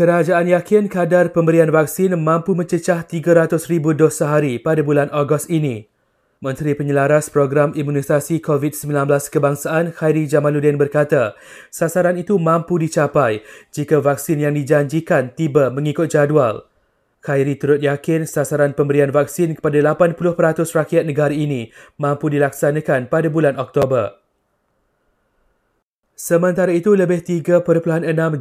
Kerajaan yakin kadar pemberian vaksin mampu mencecah 300,000 dos sehari pada bulan Ogos ini. Menteri Penyelaras Program Imunisasi COVID-19 Kebangsaan Khairi Jamaluddin berkata, sasaran itu mampu dicapai jika vaksin yang dijanjikan tiba mengikut jadual. Khairi turut yakin sasaran pemberian vaksin kepada 80% rakyat negara ini mampu dilaksanakan pada bulan Oktober. Sementara itu, lebih 3.6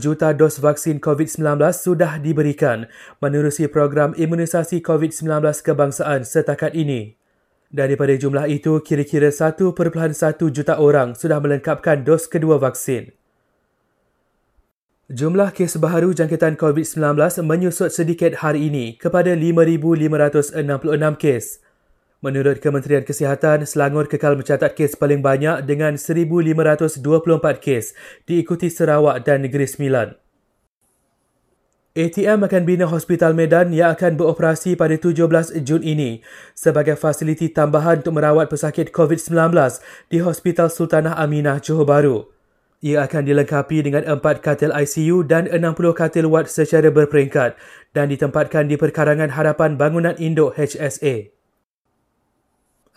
juta dos vaksin COVID-19 sudah diberikan menerusi program imunisasi COVID-19 kebangsaan setakat ini. Daripada jumlah itu, kira-kira 1.1 juta orang sudah melengkapkan dos kedua vaksin. Jumlah kes baharu jangkitan COVID-19 menyusut sedikit hari ini kepada 5,566 kes. Menurut Kementerian Kesihatan, Selangor kekal mencatat kes paling banyak dengan 1,524 kes, diikuti Sarawak dan Negeri Sembilan. ATM akan bina Hospital Medan yang akan beroperasi pada 17 Jun ini sebagai fasiliti tambahan untuk merawat pesakit COVID-19 di Hospital Sultanah Aminah Johor Bahru. Ia akan dilengkapi dengan 4 katil ICU dan 60 katil wad secara berperingkat dan ditempatkan di perkarangan harapan bangunan induk HSA.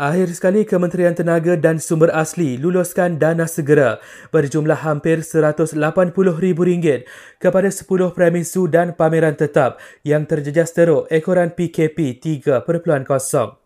Akhir sekali Kementerian Tenaga dan Sumber Asli luluskan dana segera berjumlah hampir RM180,000 kepada 10 premisu dan pameran tetap yang terjejas teruk ekoran PKP 3.0.